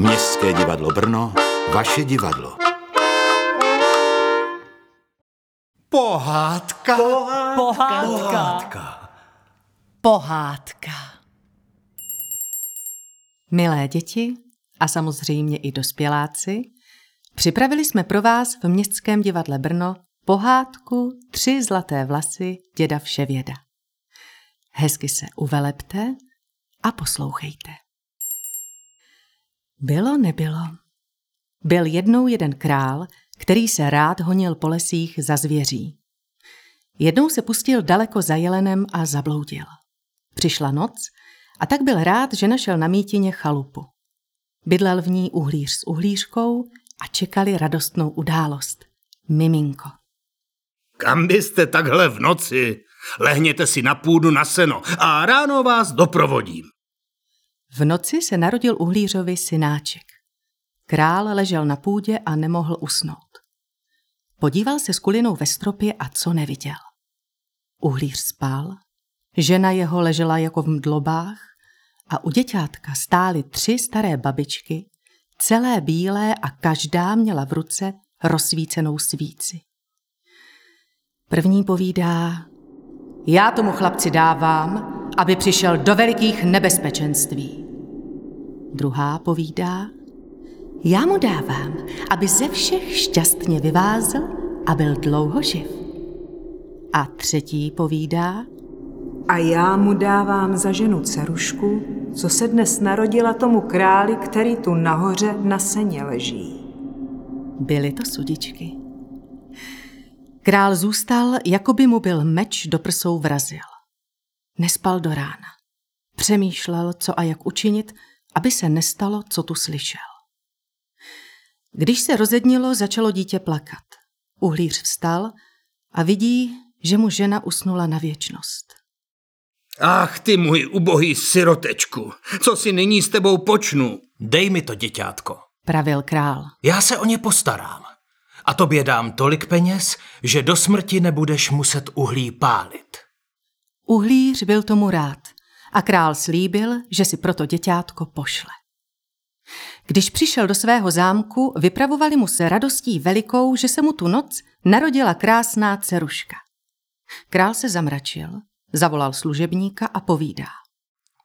Městské divadlo Brno, vaše divadlo. Pohádka. Pohádka. Pohádka. Pohádka. Milé děti a samozřejmě i dospěláci, připravili jsme pro vás v Městském divadle Brno pohádku Tři zlaté vlasy děda Vševěda. Hezky se uvelepte a poslouchejte. Bylo nebylo. Byl jednou jeden král, který se rád honil po lesích za zvěří. Jednou se pustil daleko za jelenem a zabloudil. Přišla noc a tak byl rád, že našel na mítině chalupu. Bydlel v ní uhlíř s uhlířkou a čekali radostnou událost. Miminko. Kam byste takhle v noci? Lehněte si na půdu na seno a ráno vás doprovodím. V noci se narodil uhlířovi synáček. Král ležel na půdě a nemohl usnout. Podíval se s kulinou ve stropě a co neviděl. Uhlíř spal, žena jeho ležela jako v mdlobách a u děťátka stály tři staré babičky, celé bílé a každá měla v ruce rozsvícenou svíci. První povídá, já tomu chlapci dávám, aby přišel do velikých nebezpečenství. Druhá povídá, já mu dávám, aby ze všech šťastně vyvázl a byl dlouho živ. A třetí povídá, A já mu dávám za ženu cerušku, co se dnes narodila tomu králi, který tu nahoře na seně leží. byly to sudičky. Král zůstal, jako by mu byl meč do prsou vrazil. Nespal do rána. Přemýšlel, co a jak učinit, aby se nestalo, co tu slyšel. Když se rozednilo, začalo dítě plakat. Uhlíř vstal a vidí, že mu žena usnula na věčnost. Ach ty můj ubohý sirotečku, co si nyní s tebou počnu? Dej mi to, děťátko. Pravil král. Já se o ně postarám. A tobě dám tolik peněz, že do smrti nebudeš muset uhlí pálit. Uhlíř byl tomu rád a král slíbil, že si proto děťátko pošle. Když přišel do svého zámku, vypravovali mu se radostí velikou, že se mu tu noc narodila krásná ceruška. Král se zamračil, zavolal služebníka a povídá.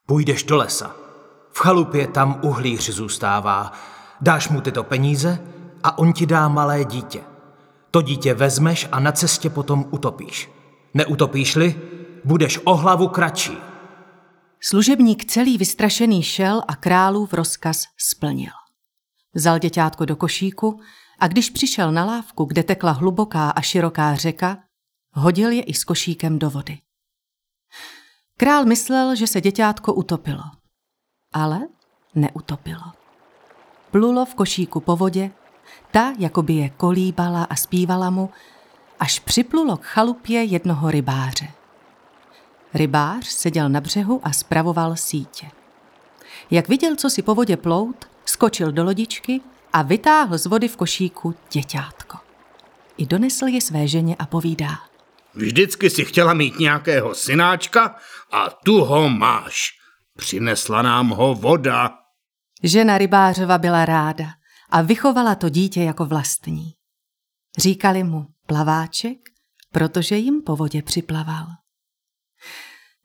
Půjdeš do lesa. V chalupě tam uhlíř zůstává. Dáš mu tyto peníze a on ti dá malé dítě. To dítě vezmeš a na cestě potom utopíš. Neutopíš-li, budeš o hlavu kratší. Služebník celý vystrašený šel a králův rozkaz splnil. Vzal děťátko do košíku a když přišel na lávku, kde tekla hluboká a široká řeka, hodil je i s košíkem do vody. Král myslel, že se děťátko utopilo, ale neutopilo. Plulo v košíku po vodě, ta jakoby je kolíbala a zpívala mu, až připlulo k chalupě jednoho rybáře. Rybář seděl na břehu a spravoval sítě. Jak viděl, co si po vodě plout, skočil do lodičky a vytáhl z vody v košíku děťátko. I donesl je své ženě a povídá. Vždycky si chtěla mít nějakého synáčka a tu ho máš. Přinesla nám ho voda. Žena rybářova byla ráda a vychovala to dítě jako vlastní. Říkali mu plaváček, protože jim po vodě připlaval.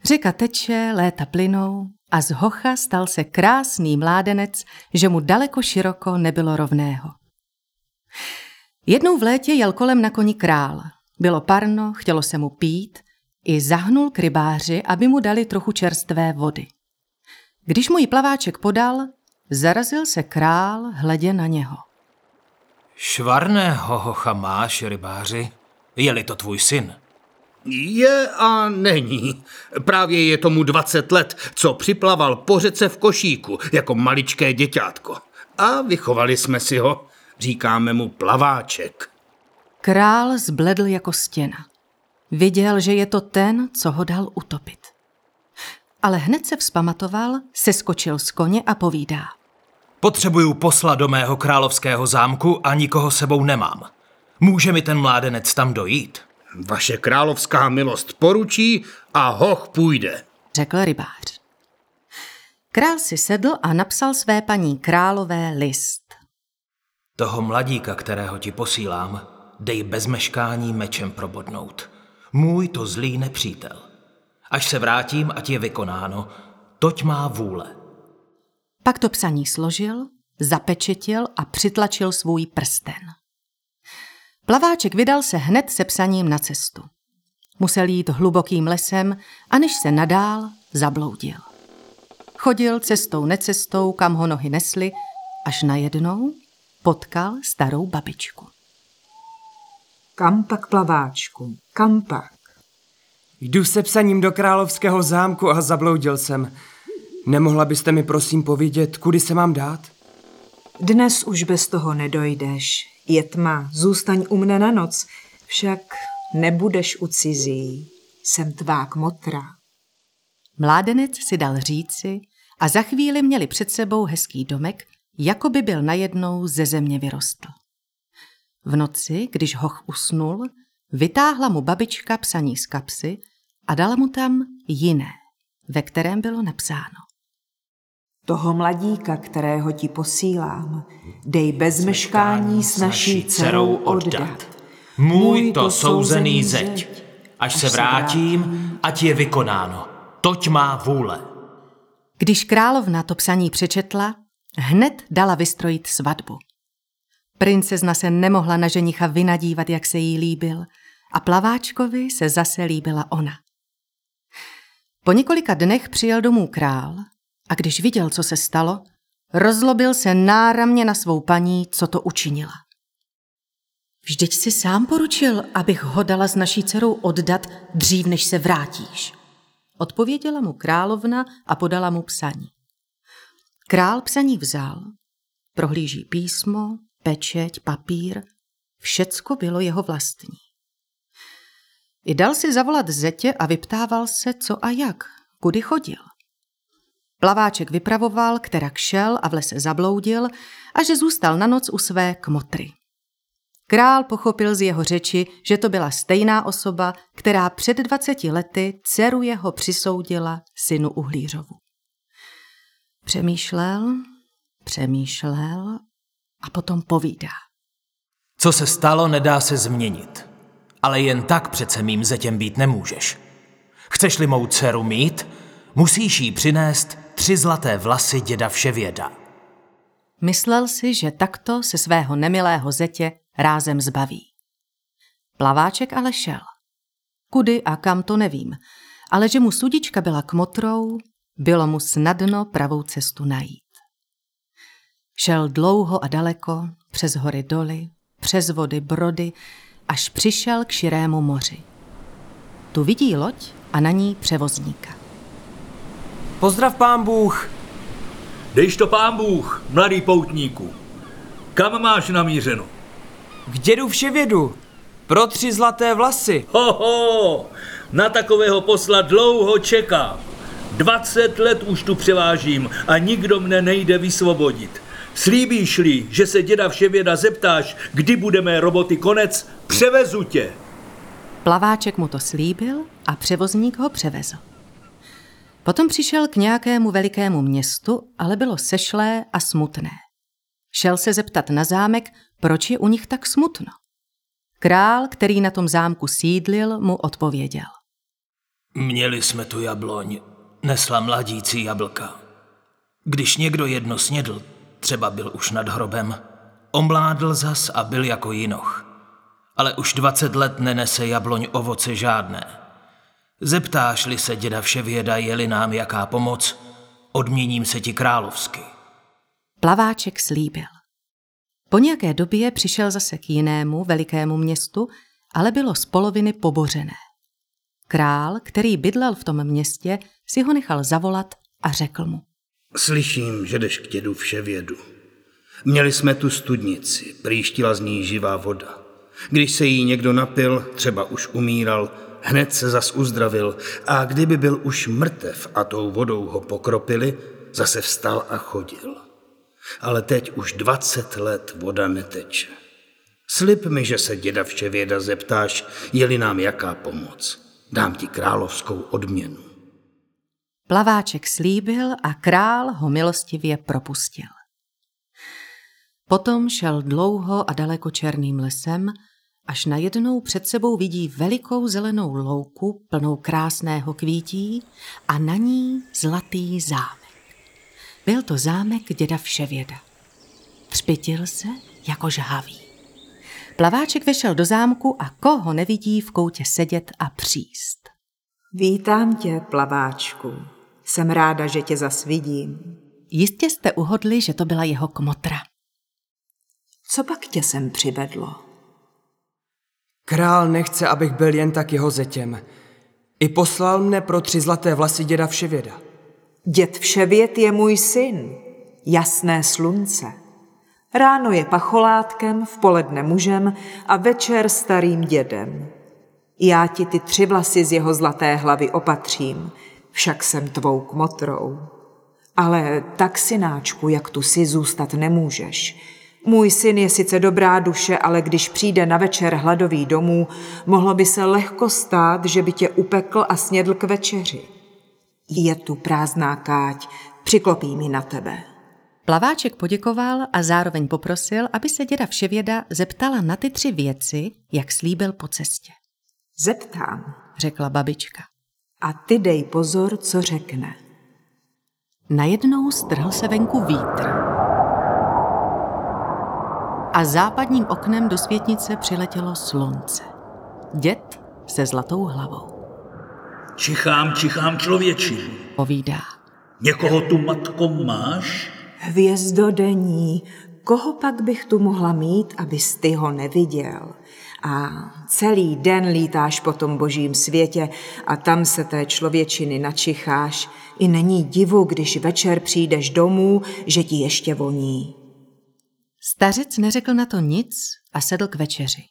Řeka teče, léta plynou a z hocha stal se krásný mládenec, že mu daleko široko nebylo rovného. Jednou v létě jel kolem na koni král. Bylo parno, chtělo se mu pít, i zahnul k rybáři, aby mu dali trochu čerstvé vody. Když mu ji plaváček podal, zarazil se král hledě na něho. Švarného hocha máš, rybáři? Je-li to tvůj syn? Je a není. Právě je tomu 20 let, co připlaval po řece v košíku jako maličké děťátko. A vychovali jsme si ho. Říkáme mu plaváček. Král zbledl jako stěna. Viděl, že je to ten, co ho dal utopit. Ale hned se vzpamatoval, seskočil z koně a povídá. Potřebuju posla do mého královského zámku a nikoho sebou nemám. Může mi ten mládenec tam dojít? Vaše královská milost poručí a hoch půjde. řekl rybář. Král si sedl a napsal své paní králové list. Toho mladíka, kterého ti posílám, dej bez meškání mečem probodnout. Můj to zlý nepřítel. Až se vrátím, ať je vykonáno, toť má vůle. Pak to psaní složil, zapečetil a přitlačil svůj prsten. Plaváček vydal se hned se psaním na cestu. Musel jít hlubokým lesem a než se nadál, zabloudil. Chodil cestou necestou, kam ho nohy nesly, až najednou potkal starou babičku. Kam pak, plaváčku, kam pak? Jdu se psaním do královského zámku a zabloudil jsem. Nemohla byste mi prosím povědět, kudy se mám dát? Dnes už bez toho nedojdeš. Je tma, zůstaň u mne na noc, však nebudeš u cizí. Jsem tvá kmotra. Mládenec si dal říci a za chvíli měli před sebou hezký domek, jako by byl najednou ze země vyrostl. V noci, když hoch usnul, vytáhla mu babička psaní z kapsy a dala mu tam jiné, ve kterém bylo napsáno. Toho mladíka, kterého ti posílám, dej bez meškání s naší dcerou oddat. Můj to souzený zeď. Až se vrátím, ať je vykonáno. Toť má vůle. Když královna to psaní přečetla, hned dala vystrojit svatbu. Princezna se nemohla na ženicha vynadívat, jak se jí líbil, a plaváčkovi se zase líbila ona. Po několika dnech přijel domů král a když viděl, co se stalo, rozlobil se náramně na svou paní, co to učinila. Vždyť si sám poručil, abych ho dala s naší dcerou oddat dřív, než se vrátíš. Odpověděla mu královna a podala mu psaní. Král psaní vzal, prohlíží písmo, pečeť, papír, všecko bylo jeho vlastní. I dal si zavolat zetě a vyptával se, co a jak, kudy chodil. Plaváček vypravoval, kterak šel a v lese zabloudil a že zůstal na noc u své kmotry. Král pochopil z jeho řeči, že to byla stejná osoba, která před dvaceti lety dceru jeho přisoudila synu Uhlířovu. Přemýšlel, přemýšlel a potom povídá. Co se stalo, nedá se změnit. Ale jen tak přece mým zetěm být nemůžeš. Chceš-li mou dceru mít, musíš jí přinést tři zlaté vlasy děda Vševěda. Myslel si, že takto se svého nemilého zetě rázem zbaví. Plaváček ale šel. Kudy a kam to nevím, ale že mu sudička byla kmotrou, bylo mu snadno pravou cestu najít. Šel dlouho a daleko, přes hory doly, přes vody brody, až přišel k širému moři. Tu vidí loď a na ní převozníka. Pozdrav pán Bůh! Dejš to pán Bůh, mladý poutníku. Kam máš namířeno? K dědu Vševědu! Pro tři zlaté vlasy! Ho, ho, na takového posla dlouho čekám. 20 let už tu převážím a nikdo mne nejde vysvobodit. Slíbíš-li, že se děda Vševěda zeptáš, kdy bude mé roboty konec, převezu tě. Plaváček mu to slíbil a převozník ho převezl. Potom přišel k nějakému velikému městu, ale bylo sešlé a smutné. Šel se zeptat na zámek, proč je u nich tak smutno. Král, který na tom zámku sídlil, mu odpověděl. Měli jsme tu jabloň, nesla mladící jablka. Když někdo jedno snědl, třeba byl už nad hrobem, omládl zas a byl jako jinoch. Ale už dvacet let nenese jabloň ovoce žádné. Zeptáš-li se děda Vševěda, je-li nám jaká pomoc, odměním se ti královsky. Plaváček slíbil. Po nějaké době přišel zase k jinému velikému městu, ale bylo z poloviny pobořené. Král, který bydlel v tom městě, si ho nechal zavolat a řekl mu. Slyším, že jdeš k dědu Vševědu. Měli jsme tu studnici, prýštila z ní živá voda. Když se jí někdo napil, třeba už umíral, hned se zas uzdravil a kdyby byl už mrtev a tou vodou ho pokropili, zase vstal a chodil. Ale teď už dvacet let voda neteče. Slib mi, že se děda Vševěda zeptáš, je-li nám jaká pomoc. Dám ti královskou odměnu. Plaváček slíbil a král ho milostivě propustil. Potom šel dlouho a daleko černým lesem, až najednou před sebou vidí velikou zelenou louku plnou krásného kvítí a na ní zlatý zámek. Byl to zámek děda Vševěda. Třpitil se jako žhavý. Plaváček vešel do zámku a koho nevidí v koutě sedět a příst. Vítám tě, plaváčku. Jsem ráda, že tě zas vidím. Jistě jste uhodli, že to byla jeho kmotra. Co pak tě sem přivedlo? Král nechce, abych byl jen tak jeho zetěm. I poslal mne pro tři zlaté vlasy děda Vševěda. Děd Vševěd je můj syn, jasné slunce. Ráno je pacholátkem, v poledne mužem a večer starým dědem. Já ti ty tři vlasy z jeho zlaté hlavy opatřím, však jsem tvou kmotrou. Ale tak, synáčku, jak tu si zůstat nemůžeš. Můj syn je sice dobrá duše, ale když přijde na večer hladový domů, mohlo by se lehko stát, že by tě upekl a snědl k večeři. Je tu prázdná káť, přiklopí mi na tebe. Plaváček poděkoval a zároveň poprosil, aby se děda Vševěda zeptala na ty tři věci, jak slíbil po cestě. Zeptám. Řekla babička. A ty dej pozor, co řekne. Najednou strhl se venku vítr. A západním oknem do světnice přiletělo slunce. Děd se zlatou hlavou. Čichám, čichám člověči. Povídá. Někoho tu, matko, máš? Hvězdodení, koho pak bych tu mohla mít, abys ty ho neviděl? A celý den lítáš po tom božím světě a tam se té člověčiny načicháš. I není divu, když večer přijdeš domů, že ti ještě voní. Stařec neřekl na to nic a sedl k večeři.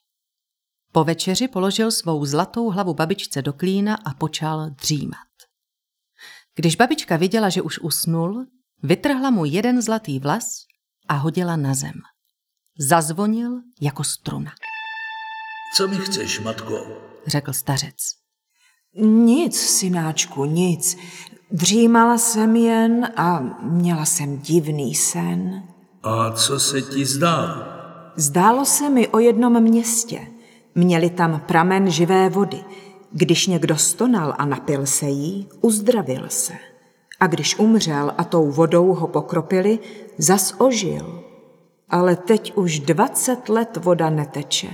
Po večeři položil svou zlatou hlavu babičce do klína a počal dřímat. Když babička viděla, že už usnul, vytrhla mu jeden zlatý vlas a hodila na zem. Zazvonil jako struna, Co mi chceš, matko? řekl stařec. Nic, synáčku, nic. Dřímala jsem jen a měla jsem divný sen. A co se ti zdá? Zdálo se mi o jednom městě. Měli tam pramen živé vody. Když někdo stonal a napil se jí, uzdravil se. A když umřel a tou vodou ho pokropili, zas ožil. Ale teď už dvacet let voda neteče.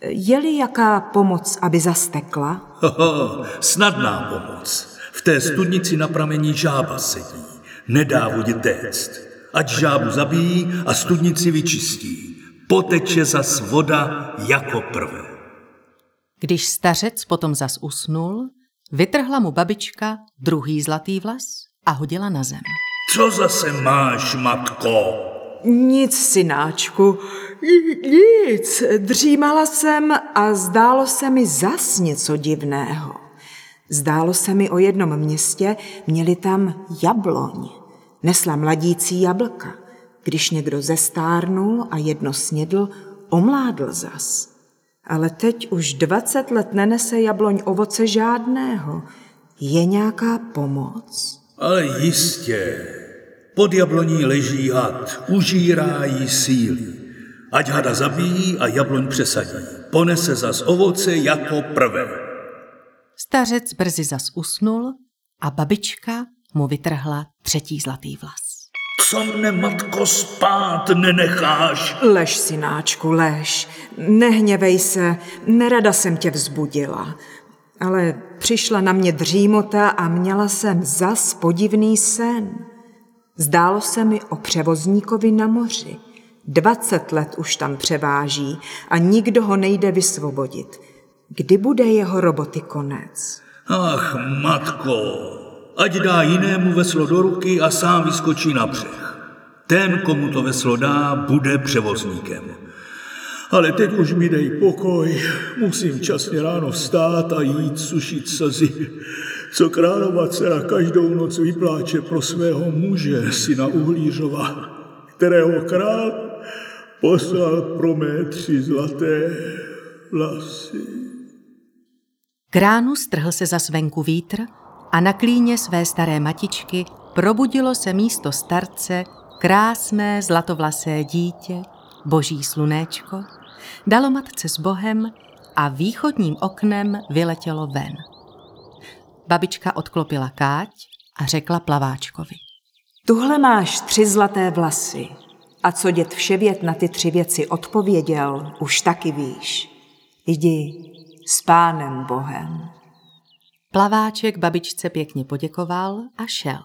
Je-li jaká pomoc, aby zastekla? Haha, snadná pomoc. V té studnici na pramení žába sedí. Nedá vodě téct. Ať žábu zabíjí a studnici vyčistí. Poteče zas voda jako prvé. Když stařec potom zas usnul, vytrhla mu babička druhý zlatý vlas a hodila na zem. Co zase máš, matko? Nic, synáčku, nic. Dřímala jsem a zdálo se mi zas něco divného. Zdálo se mi o jednom městě, měli tam jabloň. Nesla mladící jablka. Když někdo zestárnul a jedno snědl, omládl zas. Ale teď už dvacet let nenese jabloň ovoce žádného. Je nějaká pomoc? Ale jistě. Pod jabloní leží had, užírá jí síly. Ať hada zabíjí a jabloň přesadí. Ponese zas ovoce jako prvé. Stařec brzy zas usnul a babička mu vytrhla třetí zlatý vlas. Co mne, matko, spát nenecháš? Lež, synáčku, lež. Nehněvej se, nerada jsem tě vzbudila. Ale přišla na mě dřímota a měla jsem zas podivný sen. Zdálo se mi o převozníkovi na moři. Dvacet let už tam převáží a nikdo ho nejde vysvobodit. Kdy bude jeho roboty konec? Ach, matko, ať dá jinému veslo do ruky a sám vyskočí na břeh. Ten, komu to veslo dá, bude převozníkem. Ale teď už mi dej pokoj, musím časně ráno vstát a jít sušit slzy, co králova dcera každou noc vypláče pro svého muže, syna Uhlířova, kterého král poslal pro mé tři zlaté vlasy. K ránu strhl se za svenku vítr a na klíně své staré matičky probudilo se místo starce krásné zlatovlasé dítě, boží slunéčko, dalo matce s Bohem a východním oknem vyletělo ven. Babička odklopila káť a řekla plaváčkovi. Tuhle máš tři zlaté vlasy. A co děd Vševět na ty tři věci odpověděl, už taky víš. Jdi s pánem Bohem. Plaváček babičce pěkně poděkoval a šel.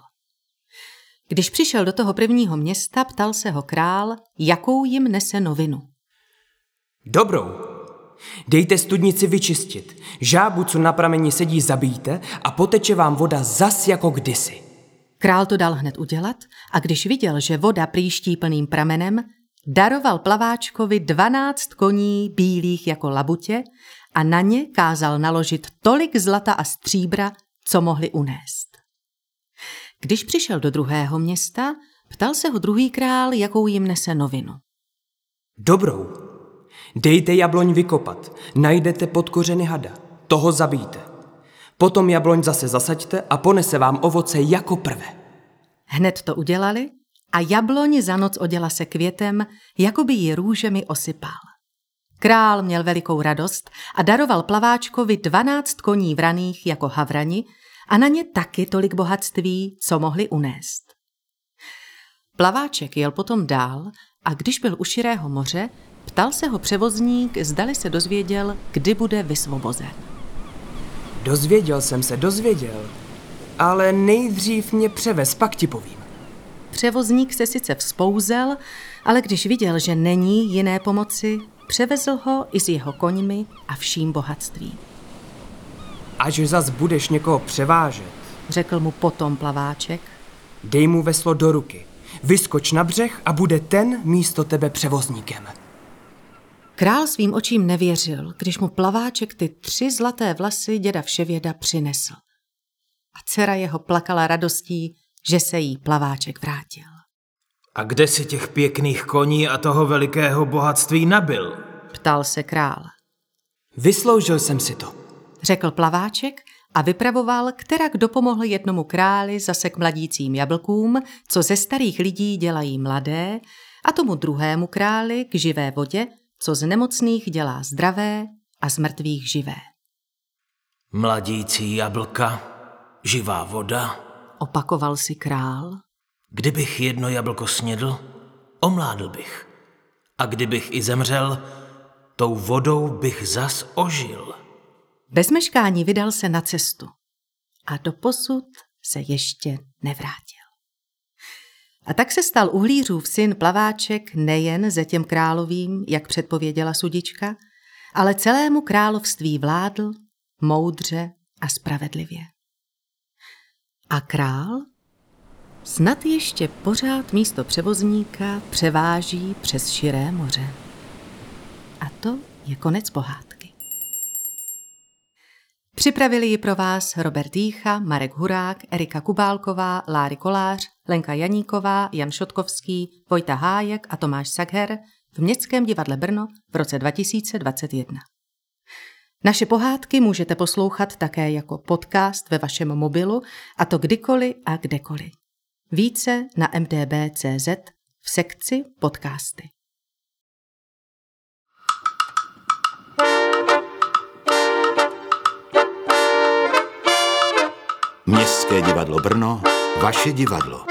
Když přišel do toho prvního města, ptal se ho král, jakou jim nese novinu. Dobrou. Dejte studnici vyčistit. Žábu, co na prameni sedí, zabijte a poteče vám voda zas jako kdysi. Král to dal hned udělat a když viděl, že voda příští plným pramenem, daroval plaváčkovi dvanáct koní bílých jako labutě a na ně kázal naložit tolik zlata a stříbra, co mohli unést. Když přišel do druhého města, ptal se ho druhý král, jakou jim nese novinu. Dobrou. Dejte jabloň vykopat, najdete pod kořeny hada, toho zabijte. Potom jabloň zase zasaďte a ponese vám ovoce jako prvé. Hned to udělali a jabloň za noc oděla se květem, jako by ji růžemi osypal. Král měl velikou radost a daroval plaváčkovi dvanáct koní vraných jako havrani a na ně taky tolik bohatství, co mohli unést. Plaváček jel potom dál a když byl u širého moře, ptal se ho převozník, zdali se dozvěděl, kdy bude vysvobozen. Dozvěděl jsem se, dozvěděl. Ale nejdřív mě převez, pak ti povím. Převozník se sice vzpouzel, ale když viděl, že není jiné pomoci, převezl ho i s jeho koňmi a vším bohatstvím. Až zas budeš někoho převážet, Řekl mu potom plaváček. dej mu veslo do ruky. Vyskoč na břeh a bude ten místo tebe převozníkem. Král svým očím nevěřil, když mu plaváček ty tři zlaté vlasy děda Vševěda přinesl. A dcera jeho plakala radostí, že se jí plaváček vrátil. A kde si těch pěkných koní a toho velikého bohatství nabil? Ptal se král. Vysloužil jsem si to. Řekl plaváček a vypravoval, která kdo pomohl jednomu králi zase k mladícím jablkům, co ze starých lidí dělají mladé, a tomu druhému králi k živé vodě, co z nemocných dělá zdravé a z mrtvých živé. Mladící jablka, živá voda. Opakoval si král. Kdybych jedno jablko snědl, omládl bych. A kdybych i zemřel, tou vodou bych zas ožil. Bez meškání vydal se na cestu a doposud se ještě nevrátil. A tak se stal uhlířův syn plaváček nejen zetěm královým, jak předpověděla sudička, ale celému království vládl moudře a spravedlivě. A král snad ještě pořád místo převozníka převáží přes širé moře. A to je konec pohádky. Připravili ji pro vás Robert Dýcha, Marek Hurák, Erika Kubálková, Láry Kolář, Lenka Janíková, Jan Šotkovský, Vojta Hájek a Tomáš Sagher v Městském divadle Brno v roce 2021. Naše pohádky můžete poslouchat také jako podcast ve vašem mobilu, a to kdykoliv a kdekoliv. Více na mdb.cz v sekci podcasty. Městské divadlo Brno, vaše divadlo.